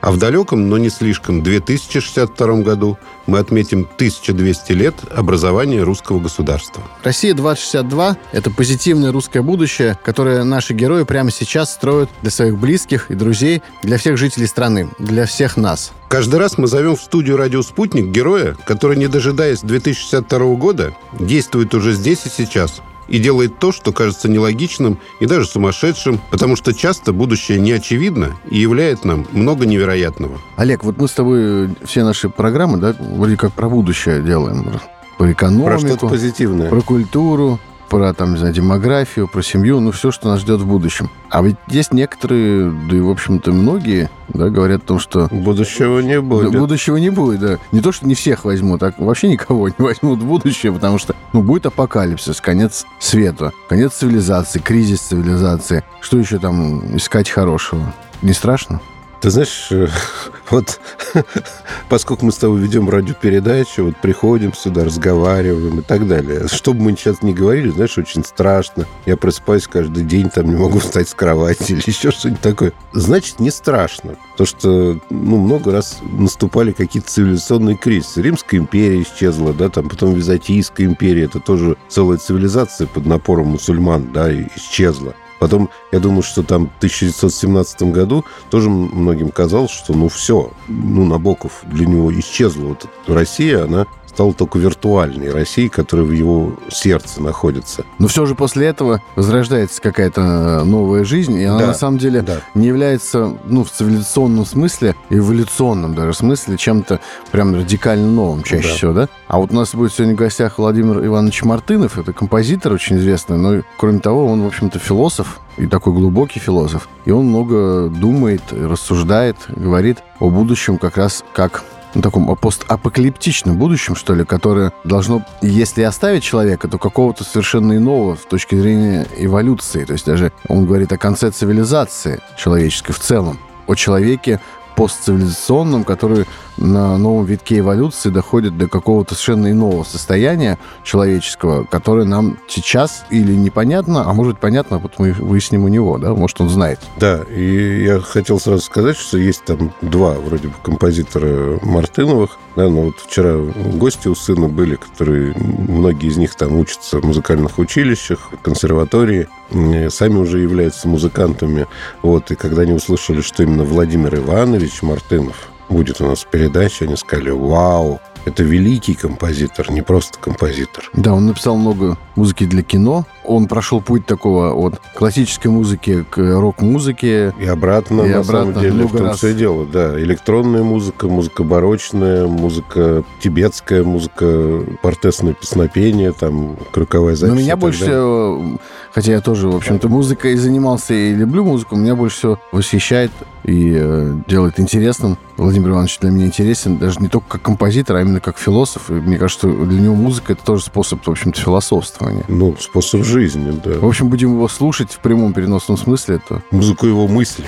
А в далеком, но не слишком, 2062 году мы отметим 1200 лет образования русского государства. «Россия-2062» — это позитивное русское будущее, которое наши герои прямо сейчас строят для своих близких и друзей, для всех жителей страны, для всех нас. Каждый раз мы зовем в студию «Радио Спутник» героя, который, не дожидаясь 2062 года, действует уже здесь и сейчас, и делает то, что кажется нелогичным и даже сумасшедшим, потому что часто будущее не очевидно и являет нам много невероятного. Олег, вот мы с тобой все наши программы, да, вроде как про будущее делаем. Про экономику. Про что-то позитивное. Про культуру, про там, не знаю, демографию, про семью, ну, все, что нас ждет в будущем. А ведь есть некоторые, да и, в общем-то, многие, да, говорят о том, что... Будущего не будет. Да, будущего не будет, да. Не то, что не всех возьмут, а вообще никого не возьмут в будущее, потому что, ну, будет апокалипсис, конец света, конец цивилизации, кризис цивилизации. Что еще там искать хорошего? Не страшно? Ты знаешь, э, вот поскольку мы с тобой ведем радиопередачу, вот приходим сюда, разговариваем и так далее. Что бы мы сейчас не говорили, знаешь, очень страшно. Я просыпаюсь каждый день, там не могу встать с кровати или еще что-нибудь такое. Значит, не страшно. То, что ну, много раз наступали какие-то цивилизационные кризисы. Римская империя исчезла, да, там потом Византийская империя, это тоже целая цивилизация под напором мусульман, да, исчезла. Потом, я думаю, что там в 1917 году тоже многим казалось, что ну все, ну Набоков для него исчезла. Вот Россия, она стала только виртуальной Россией, которая в его сердце находится. Но все же после этого возрождается какая-то новая жизнь, и она Да, на самом деле да. не является, ну, в цивилизационном смысле, эволюционном даже смысле, чем-то прям радикально новым чаще Да. всего, да? А вот у нас будет сегодня в гостях Владимир Иванович Мартынов, это композитор очень известный, но кроме того, он, в общем-то, философ, и такой глубокий философ. И он много думает, рассуждает, говорит о будущем как раз как ну, таком постапокалиптичном будущем, что ли, которое должно, если оставить человека, то какого-то совершенно иного с точки зрения эволюции. То есть даже он говорит о конце цивилизации человеческой в целом, о человеке постцивилизационном, который на новом витке эволюции доходит до какого-то совершенно иного состояния человеческого, которое нам сейчас или непонятно, а может понятно, потом мы выясним у него, да, может он знает. Да, и я хотел сразу сказать, что есть там два вроде бы композитора Мартыновых. Да, но вот вчера гости у сына были, которые, многие из них там учатся в музыкальных училищах, консерватории, э, сами уже являются музыкантами. Вот, и когда они услышали, что именно Владимир Иванович Мартынов будет у нас в передаче, они сказали, вау, это великий композитор, не просто композитор. Да, он написал много музыки для кино. Он прошел путь такого от классической музыки к рок-музыке. И обратно, И на обратно самом деле, в том раз. все дело. Да, электронная музыка, музыка барочная, музыка тибетская, музыка портесное песнопение, там, круговая запись. Но меня больше всего, хотя я тоже, в общем-то, музыкой занимался и люблю музыку, меня больше всего восхищает и э, делает интересным. Владимир Иванович для меня интересен даже не только как композитор, а именно как философ. И мне кажется, что для него музыка — это тоже способ, в общем-то, философствования. Ну, способ жизни, да. В общем, будем его слушать в прямом переносном смысле. Это Музыку его мысли.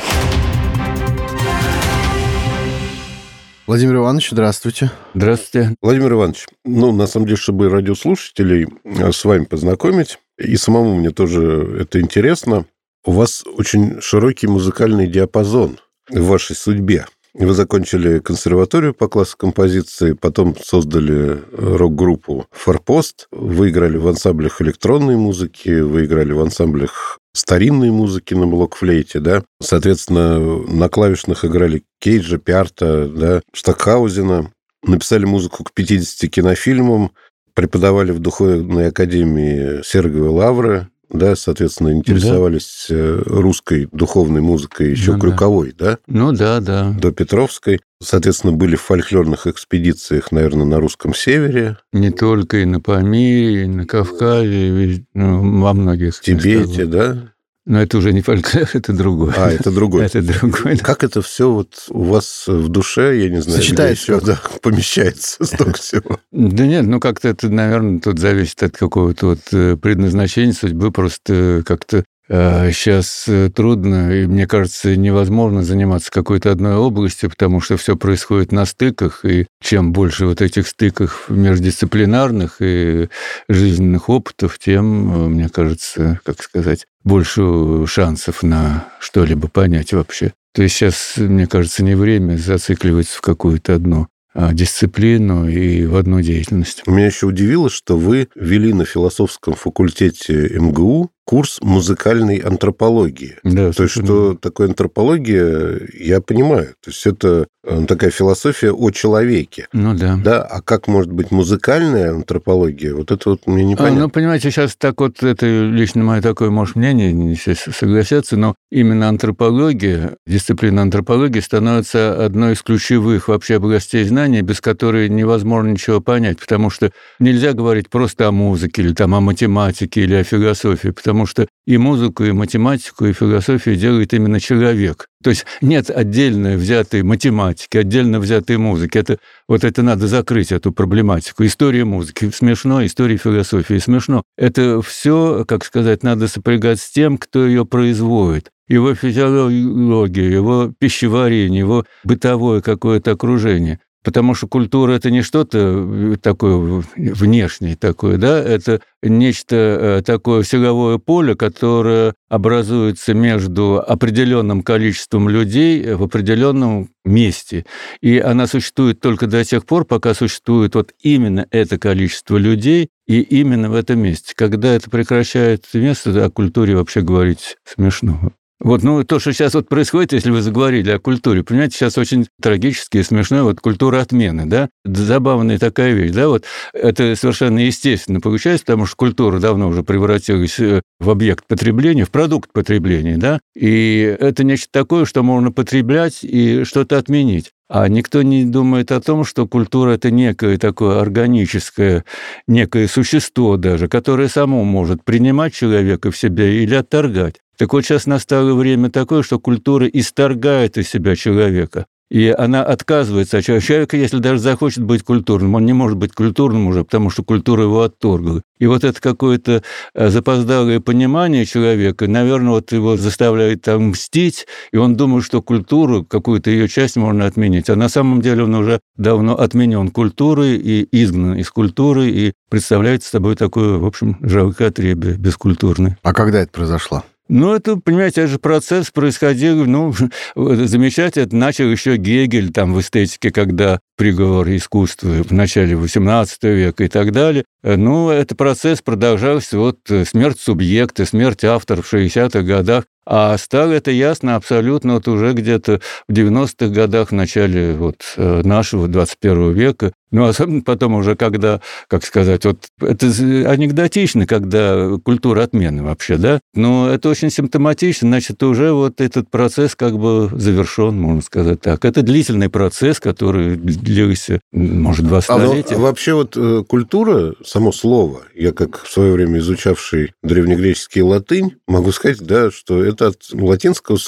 Владимир Иванович, здравствуйте. Здравствуйте. Владимир Иванович, ну, на самом деле, чтобы радиослушателей э, с вами познакомить, и самому мне тоже это интересно, у вас очень широкий музыкальный диапазон в вашей судьбе. Вы закончили консерваторию по классу композиции, потом создали э, рок-группу «Форпост», вы играли в ансамблях электронной музыки, вы играли в ансамблях старинной музыки на блокфлейте, да. Соответственно, на клавишных играли Кейджа, Пиарта, да, Стокхаузена. Написали музыку к 50 кинофильмам, преподавали в Духовной академии Серговой Лавры, да, соответственно, интересовались э, русской духовной музыкой еще Ну да. крюковой, да, Ну да, да. до Петровской. Соответственно, были в фольклорных экспедициях, наверное, на русском севере, Не только и на Памире, и на Кавказе, и ну, во многих в Тибете, да. Но это уже не фольклор, это другое. А, это другое. Это другое. Как это все вот у вас в душе, я не знаю, Сочетается. где еще, да, помещается столько всего? Да нет, ну как-то это, наверное, тут зависит от какого-то вот э, предназначения судьбы. Просто как-то сейчас трудно, и, мне кажется, невозможно заниматься какой-то одной областью, потому что все происходит на стыках, и чем больше вот этих стыков междисциплинарных и жизненных опытов, тем, мне кажется, как сказать, больше шансов на что-либо понять вообще. То есть сейчас, мне кажется, не время зацикливаться в какую-то одну а, дисциплину и в одну деятельность. Меня еще удивило, что вы вели на философском факультете МГУ курс музыкальной антропологии. Да, То есть, что такое антропология, я понимаю. То есть, это э, такая философия о человеке. Ну да. Да, а как может быть музыкальная антропология? Вот это вот мне А, непонятно. ну, понимаете, сейчас так вот, это лично мое такое, может, мнение, не согласятся, но именно антропология, дисциплина антропологии становится одной из ключевых вообще областей знаний, без которой невозможно ничего понять, потому что нельзя говорить просто о музыке или там о математике или о философии, потому что и музыку, и математику, и философию делает именно человек. То есть нет отдельно взятой математики, отдельно взятой музыки. Это, вот это надо закрыть, эту проблематику. История музыки смешно, история философии смешно. Это все, как сказать, надо сопрягать с тем, кто ее производит его физиологию, его пищеварение, его бытовое какое-то окружение. Потому что культура это не что-то такое внешнее такое, да, это нечто такое силовое поле, которое образуется между определенным количеством людей в определенном месте. И она существует только до тех пор, пока существует вот именно это количество людей и именно в этом месте. Когда это прекращает место, о культуре вообще говорить смешно. Вот, ну, то, что сейчас вот происходит, если вы заговорили о культуре, понимаете, сейчас очень трагически и смешно, вот культура отмены, да, забавная такая вещь, да, вот это совершенно естественно получается, потому что культура давно уже превратилась в объект потребления, в продукт потребления, да, и это нечто такое, что можно потреблять и что-то отменить. А никто не думает о том, что культура – это некое такое органическое, некое существо даже, которое само может принимать человека в себя или отторгать. Так вот сейчас настало время такое, что культура исторгает из себя человека. И она отказывается от человека. Человек, если даже захочет быть культурным, он не может быть культурным уже, потому что культура его отторгла. И вот это какое-то запоздалое понимание человека, наверное, вот его заставляет там мстить, и он думает, что культуру, какую-то ее часть можно отменить. А на самом деле он уже давно отменен культурой и изгнан из культуры, и представляет собой такое, в общем, жалкое отребие бескультурное. А когда это произошло? Ну, это, понимаете, это же процесс происходил, ну, замечать это начал еще Гегель там в эстетике, когда приговор искусства в начале XVIII века и так далее. Ну, этот процесс продолжался, вот смерть субъекта, смерть автора в 60-х годах. А стало это ясно абсолютно вот уже где-то в 90-х годах, в начале вот нашего 21 века. Ну, особенно потом уже, когда, как сказать, вот это анекдотично, когда культура отмены вообще, да? Но это очень симптоматично, значит, уже вот этот процесс как бы завершен, можно сказать так. Это длительный процесс, который длился, может, два столетия. А, вообще вот культура, само слово, я как в свое время изучавший древнегреческий латынь, могу сказать, да, что это от латинского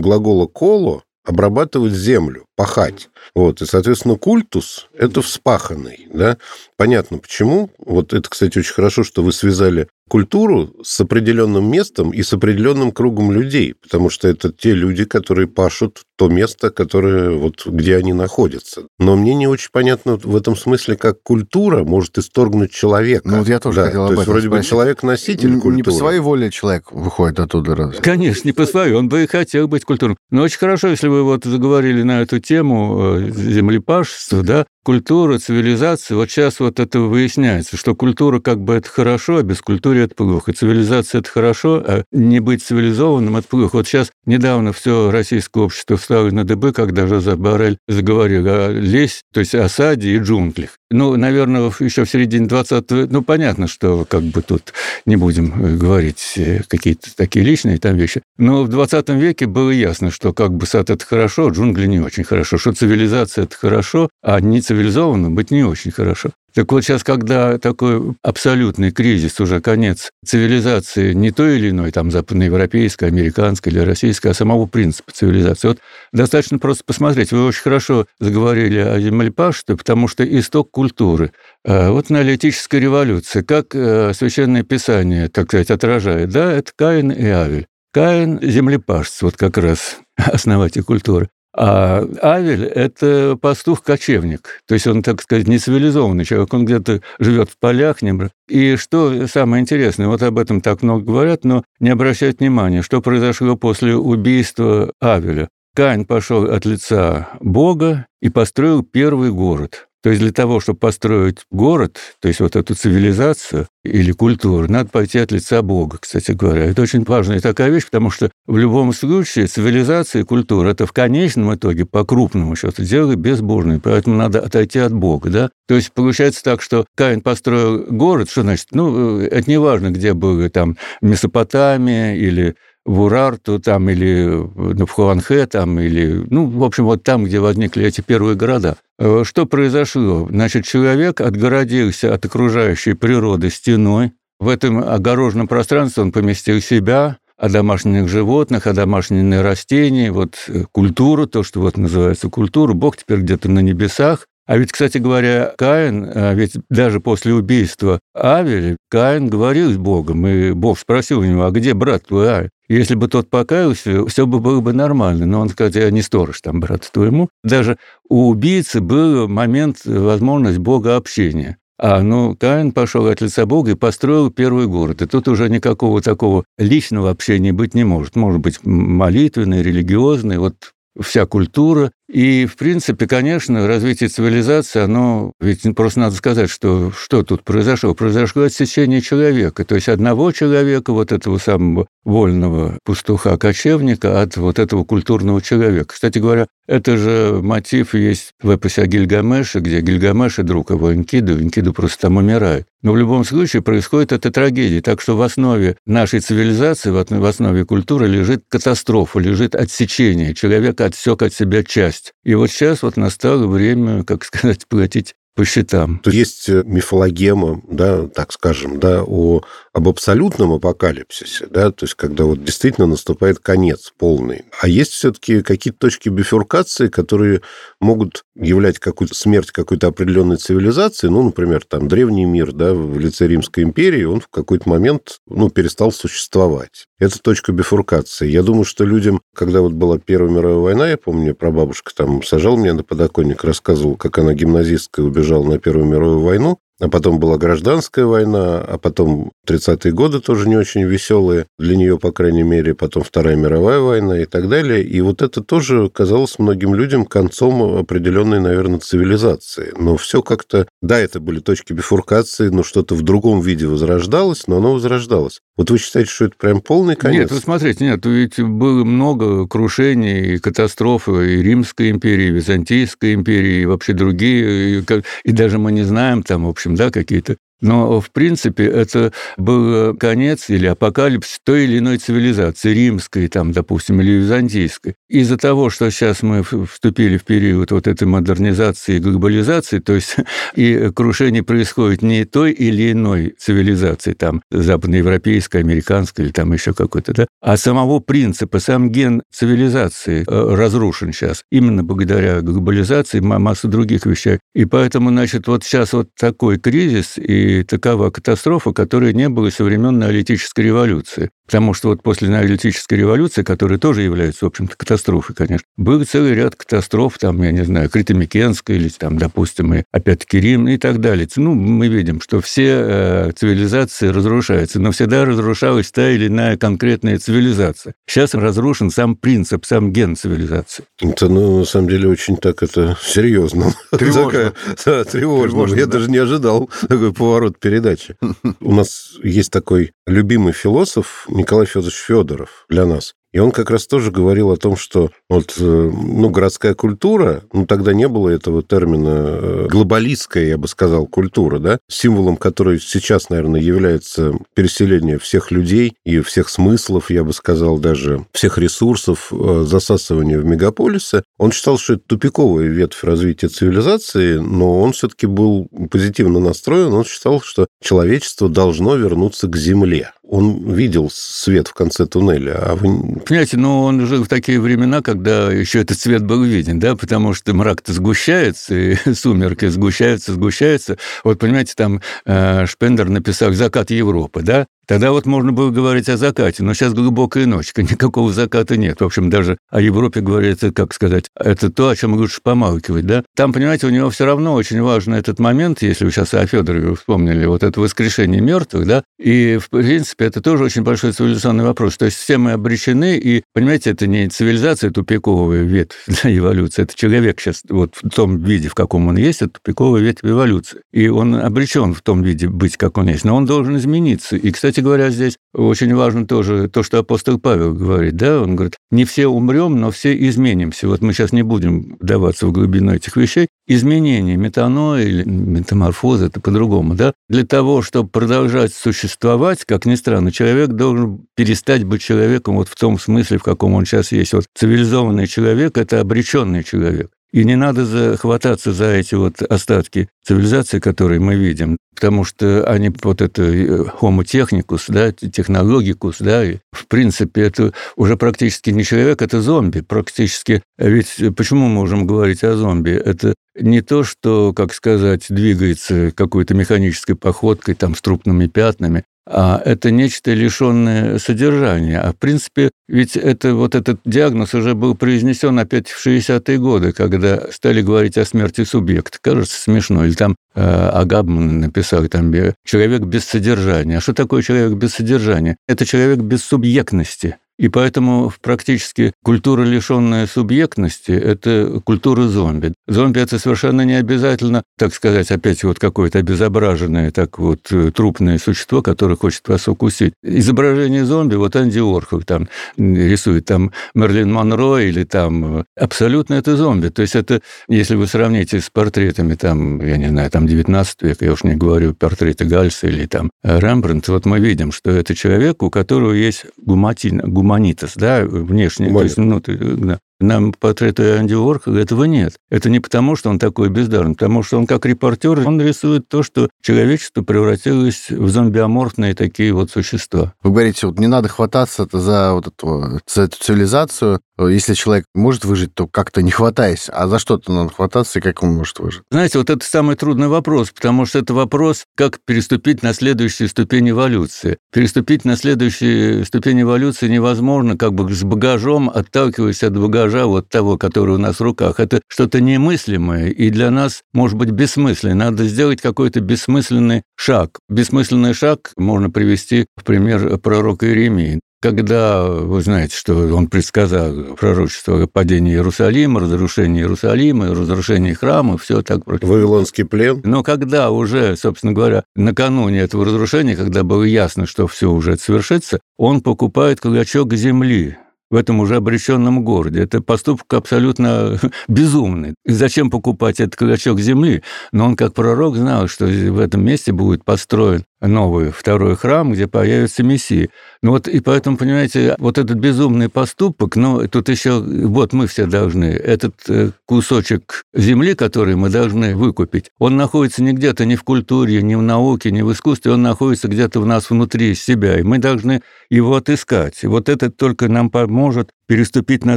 глагола «коло», обрабатывать землю, пахать. Вот, и, соответственно, культус – это вспаханный, да. Понятно, почему. Вот это, кстати, очень хорошо, что вы связали культуру с определенным местом и с определенным кругом людей, потому что это те люди, которые пашут то место, которое вот где они находятся. Но мне не очень понятно в этом смысле, как культура может исторгнуть человека. Ну вот я тоже да, хотел об то есть этом вроде бы спросить. человек-носитель культуры. Не по своей воле человек выходит оттуда. Раз. Конечно, не по своей, он бы и хотел быть культурным. Но очень хорошо, если вы вот заговорили на эту тему э, землепашества, да, культура, цивилизация, вот сейчас вот это выясняется, что культура как бы это хорошо, а без культуры это плохо. Цивилизация это хорошо, а не быть цивилизованным это плохо. Вот сейчас недавно все российское общество встало на дыбы, когда Жозеф Барель заговорил о лесь, то есть осаде и джунглях. Ну, наверное, еще в середине 20 века, ну, понятно, что как бы тут не будем говорить какие-то такие личные там вещи. Но в 20 веке было ясно, что как бы сад – это хорошо, джунгли не очень хорошо, что цивилизация – это хорошо, а не цивилизованно быть не очень хорошо. Так вот сейчас, когда такой абсолютный кризис, уже конец цивилизации не той или иной, там, западноевропейской, американской или российской, а самого принципа цивилизации. Вот достаточно просто посмотреть. Вы очень хорошо заговорили о землепашестве, потому что исток культуры. А вот неолитическая революция, как э, Священное Писание, так сказать, отражает, да, это Каин и Авель. Каин – землепашец, вот как раз основатель культуры. А Авель – это пастух-кочевник. То есть он, так сказать, не цивилизованный человек. Он где-то живет в полях. Не... И что самое интересное, вот об этом так много говорят, но не обращают внимания, что произошло после убийства Авеля. Каин пошел от лица Бога и построил первый город. То есть для того, чтобы построить город, то есть вот эту цивилизацию или культуру, надо пойти от лица Бога, кстати говоря. Это очень важная такая вещь, потому что в любом случае цивилизация и культура – это в конечном итоге, по крупному счету, дело безбожное, поэтому надо отойти от Бога. Да? То есть получается так, что Каин построил город, что значит? Ну, это не важно, где были там Месопотамия или в Урарту там или в Хуанхэ там или, ну, в общем, вот там, где возникли эти первые города. Э, что произошло? Значит, человек отгородился от окружающей природы стеной. В этом огороженном пространстве он поместил себя, о домашних животных, о домашних растениях, вот э, культуру, то, что вот называется культура. Бог теперь где-то на небесах. А ведь, кстати говоря, Каин, а ведь даже после убийства Авеля, Каин говорил с Богом, и Бог спросил у него, а где брат твой Авель? Если бы тот покаялся, все бы было бы нормально. Но он сказал, я не сторож там, брат твоему. Даже у убийцы был момент, возможность Бога общения. А, ну, Каин пошел от лица Бога и построил первый город. И тут уже никакого такого личного общения быть не может. Может быть, молитвенный, религиозный. Вот вся культура. И, в принципе, конечно, развитие цивилизации, оно... Ведь просто надо сказать, что, что тут произошло. Произошло отсечение человека. То есть одного человека, вот этого самого вольного пастуха-кочевника, от вот этого культурного человека. Кстати говоря, это же мотив есть в эпосе о Гильгамеше, где Гильгамеш и друг его Энкиду, Энкиду просто там умирает. Но в любом случае происходит эта трагедия. Так что в основе нашей цивилизации, в основе культуры лежит катастрофа, лежит отсечение. Человек отсек от себя часть. И вот сейчас вот настало время, как сказать, платить по счетам. То есть э, мифологема, да, так скажем, да, о, об абсолютном апокалипсисе, да, то есть когда вот действительно наступает конец полный. А есть все-таки какие-то точки бифуркации, которые могут являть какую-то смерть какой-то определенной цивилизации, ну, например, там древний мир, да, в лице Римской империи, он в какой-то момент, ну, перестал существовать. Это точка бифуркации. Я думаю, что людям, когда вот была Первая мировая война, я помню, прабабушка там сажал меня на подоконник, рассказывал, как она гимназисткой убежала на Первую мировую войну, а потом была гражданская война, а потом 30-е годы тоже не очень веселые, для нее, по крайней мере, потом Вторая мировая война и так далее. И вот это тоже казалось многим людям концом определенной, наверное, цивилизации. Но все как-то... Да, это были точки бифуркации, но что-то в другом виде возрождалось, но оно возрождалось. Вот вы считаете, что это прям полный конец? Нет, вы смотрите, нет, ведь было много крушений и катастроф и Римской империи, и Византийской империи, и вообще другие, и, и даже мы не знаем там, в общем, да, какие-то но, в принципе, это был конец или апокалипсис той или иной цивилизации, римской, там, допустим, или византийской. Из-за того, что сейчас мы вступили в период вот этой модернизации и глобализации, то есть и крушение происходит не той или иной цивилизации, там, западноевропейской, американской или там еще какой-то, да, а самого принципа, сам ген цивилизации э, разрушен сейчас, именно благодаря глобализации, массу других вещей. И поэтому, значит, вот сейчас вот такой кризис, и такова катастрофа, которой не было со времен неолитической революции. Потому что вот после неолитической революции, которая тоже является, в общем-то, катастрофой, конечно, был целый ряд катастроф, там, я не знаю, Критомикенская или, там, допустим, и опять-таки Рим и так далее. Ну, мы видим, что все э, цивилизации разрушаются, но всегда разрушалась та или иная конкретная цивилизация. Сейчас разрушен сам принцип, сам ген цивилизации. Это, ну, на самом деле, очень так это серьезно. Тревожно. да, тревожно. тревожно Я да? даже не ожидал такой поворот передачи. У нас есть такой любимый философ Николай Федорович Федоров для нас. И он как раз тоже говорил о том, что вот, э, ну, городская культура, ну, тогда не было этого термина э, глобалистская, я бы сказал, культура, да, символом которой сейчас, наверное, является переселение всех людей и всех смыслов, я бы сказал, даже всех ресурсов, э, засасывания в мегаполисы. Он считал, что это тупиковая ветвь развития цивилизации, но он все-таки был позитивно настроен, он считал, что человечество должно вернуться к земле он видел свет в конце туннеля, а вы... Понимаете, ну, он жил в такие времена, когда еще этот свет был виден, да, потому что мрак-то сгущается, и сумерки сгущаются, сгущаются. Вот, понимаете, там э, Шпендер написал «Закат Европы», да, Тогда вот можно было говорить о закате, но сейчас глубокая ночь, никакого заката нет. В общем, даже о Европе говорить, как сказать, это то, о чем лучше помалкивать, да? Там, понимаете, у него все равно очень важен этот момент, если вы сейчас о Федорове вспомнили, вот это воскрешение мертвых, да? И, в принципе, это тоже очень большой цивилизационный вопрос. То есть все мы обречены, и, понимаете, это не цивилизация тупиковая ветвь для эволюции, это человек сейчас вот в том виде, в каком он есть, это тупиковая ветвь эволюции. И он обречен в том виде быть, как он есть. Но он должен измениться. И, кстати, кстати говоря, здесь очень важно тоже то, что апостол Павел говорит, да, он говорит, не все умрем, но все изменимся. Вот мы сейчас не будем вдаваться в глубину этих вещей. Изменение, метаноя или метаморфоза, это по-другому, да. Для того, чтобы продолжать существовать, как ни странно, человек должен перестать быть человеком вот в том смысле, в каком он сейчас есть. Вот цивилизованный человек – это обреченный человек. И не надо захвататься за эти вот остатки цивилизации, которые мы видим, потому что они вот это э, homo technicus, да, технологикус, да, и в принципе это уже практически не человек, это зомби, практически. Ведь почему мы можем говорить о зомби? Это не то, что, как сказать, двигается какой-то механической походкой там с трупными пятнами, а это нечто лишенное содержания. А в принципе, ведь это, вот этот диагноз уже был произнесен опять в 60-е годы, когда стали говорить о смерти субъекта. Кажется смешно. Или там э, Агабман написал там «человек без содержания». А что такое человек без содержания? Это человек без субъектности. И поэтому практически культура, лишенная субъектности, это культура зомби. Зомби – это совершенно не обязательно, так сказать, опять вот какое-то обезображенное, так вот, э, трупное существо, которое хочет вас укусить. Изображение зомби, вот Анди Орхов там рисует, там Мерлин Монро или там э, абсолютно это зомби. То есть это, если вы сравните с портретами там, я не знаю, там 19 века, я уж не говорю портреты Гальса или там Рембрандт, вот мы видим, что это человек, у которого есть гуматин, гум гуманитас, да, внешне. То есть, ну, да. Нам портреты Анди Уорхола этого нет. Это не потому, что он такой бездарный, потому что он как репортер, он рисует то, что человечество превратилось в зомбиоморфные такие вот существа. Вы говорите, вот не надо хвататься за вот эту, за эту цивилизацию. Если человек может выжить, то как-то не хватаясь. А за что-то надо хвататься, и как он может выжить? Знаете, вот это самый трудный вопрос, потому что это вопрос, как переступить на следующую ступень эволюции. Переступить на следующую ступень эволюции невозможно, как бы с багажом, отталкиваясь от багажа багажа вот того, который у нас в руках, это что-то немыслимое и для нас, может быть, бессмысленное. Надо сделать какой-то бессмысленный шаг. Бессмысленный шаг можно привести в пример пророка Иеремии. Когда вы знаете, что он предсказал пророчество о падении Иерусалима, разрушении Иерусалима, разрушении храма, все так против. Вавилонский плен. Но когда уже, собственно говоря, накануне этого разрушения, когда было ясно, что все уже совершится, он покупает клочок земли в этом уже обреченном городе. Это поступок абсолютно безумный. Зачем покупать этот клочок земли? Но он, как пророк, знал, что в этом месте будет построен новый второй храм, где появится Мессия. Ну вот, и поэтому, понимаете, вот этот безумный поступок, ну, тут еще, вот мы все должны, этот э, кусочек земли, который мы должны выкупить, он находится не где-то ни в культуре, ни в науке, ни в искусстве, он находится где-то в нас внутри себя, и мы должны его отыскать. И вот это только нам поможет переступить на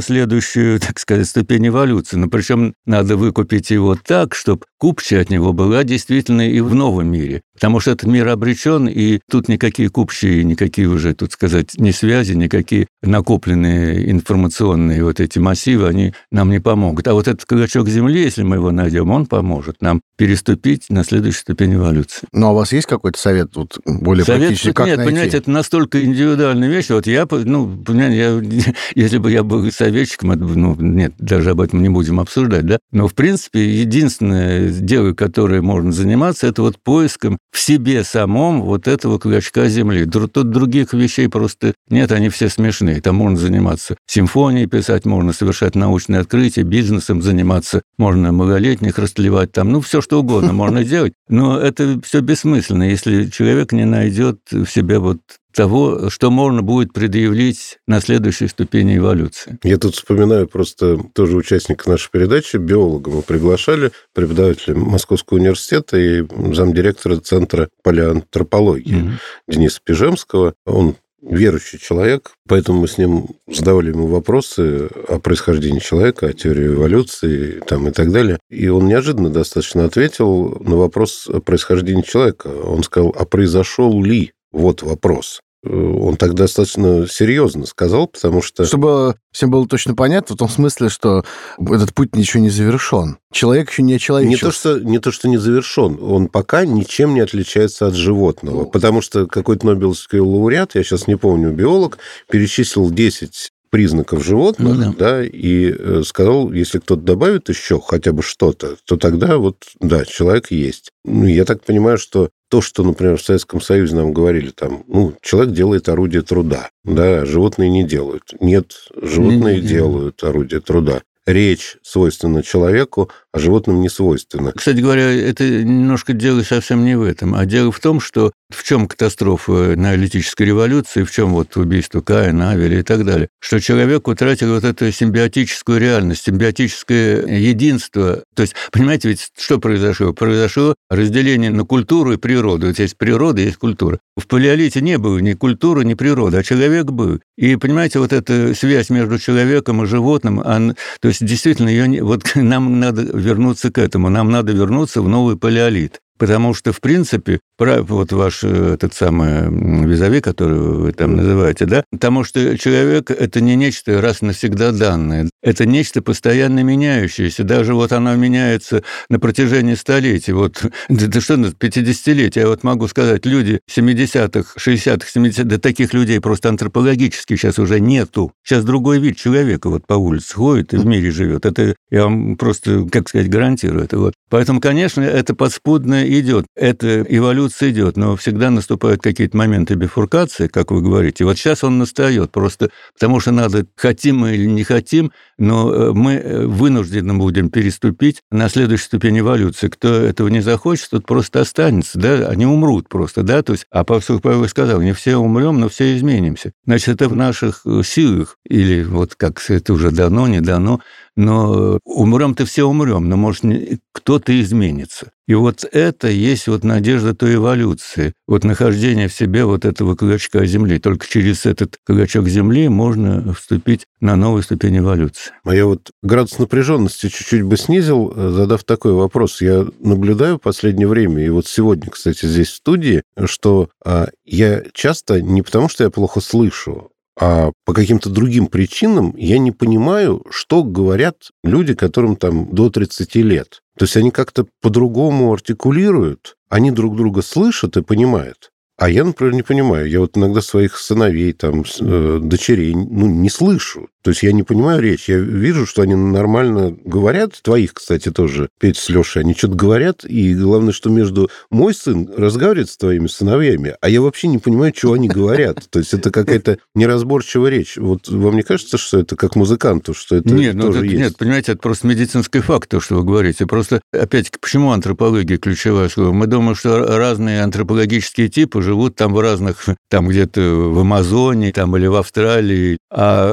следующую, так сказать, ступень эволюции. Но причем надо выкупить его так, чтобы купчая от него была действительно и в новом мире. Потому что этот мир обречен, и тут никакие купчие, никакие уже, тут сказать, ни связи, никакие накопленные информационные вот эти массивы, они нам не помогут. А вот этот клочок земли, если мы его найдем, он поможет нам переступить на следующую ступень эволюции. Ну, а у вас есть какой-то совет вот, более совет, практический, как Нет, найти? понимаете, это настолько индивидуальная вещь. Вот я, ну, понимаете, я, если бы я был советчиком, это, ну, нет, даже об этом не будем обсуждать, да. Но, в принципе, единственное дело, которое можно заниматься, это вот поиском в себе самом вот этого клочка земли. Тут других вещей просто нет, они все смешные. Там можно заниматься симфонией писать, можно совершать научные открытия, бизнесом заниматься, можно малолетних растлевать там, ну, все что угодно можно делать. Но это все бессмысленно, если человек не найдет в себе вот того, что можно будет предъявить на следующей ступени эволюции. Я тут вспоминаю просто тоже участника нашей передачи, биолога мы приглашали, преподавателя Московского университета и замдиректора Центра палеоантропологии mm-hmm. Дениса Пижемского. Он верующий человек, поэтому мы с ним задавали ему вопросы о происхождении человека, о теории эволюции там, и так далее. И он неожиданно достаточно ответил на вопрос о происхождении человека. Он сказал, а произошел ли? Вот вопрос. Э, он так достаточно серьезно сказал, потому что... Чтобы всем было точно понятно, в том смысле, что этот путь ничего не завершен. Человек еще не человек. Не то, что, не то, что не завершен. Он пока ничем не отличается от животного. Ну... Потому что какой-то Нобелевский лауреат, я сейчас не помню, биолог, перечислил 10 признаков животных, ну, да. да, и э, сказал, если кто-то добавит еще хотя бы что-то, то тогда вот, да, человек есть. Ну, я так понимаю, что то, что, например, в Советском Союзе нам говорили, там, ну, человек делает орудие труда, да, животные не делают. Нет, животные mm-hmm. делают орудие труда речь свойственна человеку, а животным не свойственна. Кстати говоря, это немножко дело совсем не в этом, а дело в том, что в чем катастрофа неолитической революции, в чем вот убийство Каина, Авеля и так далее, что человек утратил вот эту симбиотическую реальность, симбиотическое единство. То есть, понимаете, ведь что произошло? Произошло разделение на культуру и природу. Вот есть природа, есть культура. В палеолите не было ни культуры, ни природы, а человек был. И, понимаете, вот эта связь между человеком и животным, он, то есть действительно ее не, вот нам надо вернуться к этому, нам надо вернуться в новый палеолит. Потому что, в принципе, вот ваш э, этот самый визави, который вы там называете, да, потому что человек – это не нечто раз навсегда данное, это нечто постоянно меняющееся. Даже вот оно меняется на протяжении столетий. Вот, да, да что, 50-летия, я вот могу сказать, люди 70-х, 60-х, 70-х, да таких людей просто антропологически сейчас уже нету. Сейчас другой вид человека вот по улице ходит и в мире живет. Это я вам просто, как сказать, гарантирую это. Вот. Поэтому, конечно, это подспудное идет, эта эволюция идет, но всегда наступают какие-то моменты бифуркации, как вы говорите. Вот сейчас он настает, просто потому что надо, хотим мы или не хотим, но э, мы э, вынуждены будем переступить на следующую ступень эволюции. Кто этого не захочет, тот просто останется, да, они умрут просто, да, то есть, а Павел Павел сказал, не все умрем, но все изменимся. Значит, это в наших э, силах, или вот как это уже дано, не дано, но умрем-то все умрем, но, может, кто-то изменится. И вот это есть вот надежда той эволюции, вот нахождение в себе вот этого клочка Земли. Только через этот клочок Земли можно вступить на новую ступень эволюции. А я вот градус напряженности чуть-чуть бы снизил, задав такой вопрос. Я наблюдаю в последнее время, и вот сегодня, кстати, здесь в студии, что а, я часто не потому, что я плохо слышу, а по каким-то другим причинам я не понимаю, что говорят люди, которым там до 30 лет. То есть они как-то по-другому артикулируют, они друг друга слышат и понимают. А я, например, не понимаю. Я вот иногда своих сыновей, там, э, дочерей, ну, не слышу. То есть я не понимаю речь. Я вижу, что они нормально говорят. Твоих, кстати, тоже, Петя с Лешей, они что-то говорят. И главное, что между мой сын разговаривает с твоими сыновьями, а я вообще не понимаю, что они говорят. То есть это какая-то неразборчивая речь. Вот вам не кажется, что это как музыканту, что это нет, ну, тоже ну, это, есть? Нет, понимаете, это просто медицинский факт, то, что вы говорите. Просто, опять-таки, почему антропология ключевая? Мы думаем, что разные антропологические типы живут там в разных, там где-то в Амазоне, там или в Австралии, а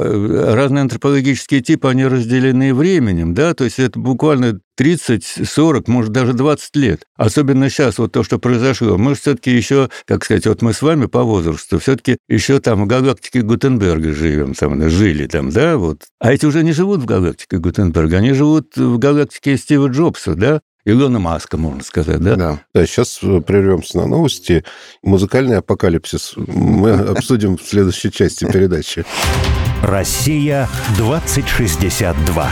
разные антропологические типы, они разделены временем, да, то есть это буквально 30, 40, может, даже 20 лет. Особенно сейчас, вот то, что произошло. Мы все-таки еще, как сказать, вот мы с вами по возрасту, все-таки еще там в галактике Гутенберга живем, там, жили там, да, вот. А эти уже не живут в галактике Гутенберга, они живут в галактике Стива Джобса, да, Илона Маска, можно сказать, да? Да. Да, сейчас э, прервемся на новости. Музыкальный апокалипсис мы обсудим в следующей части передачи. Россия 2062.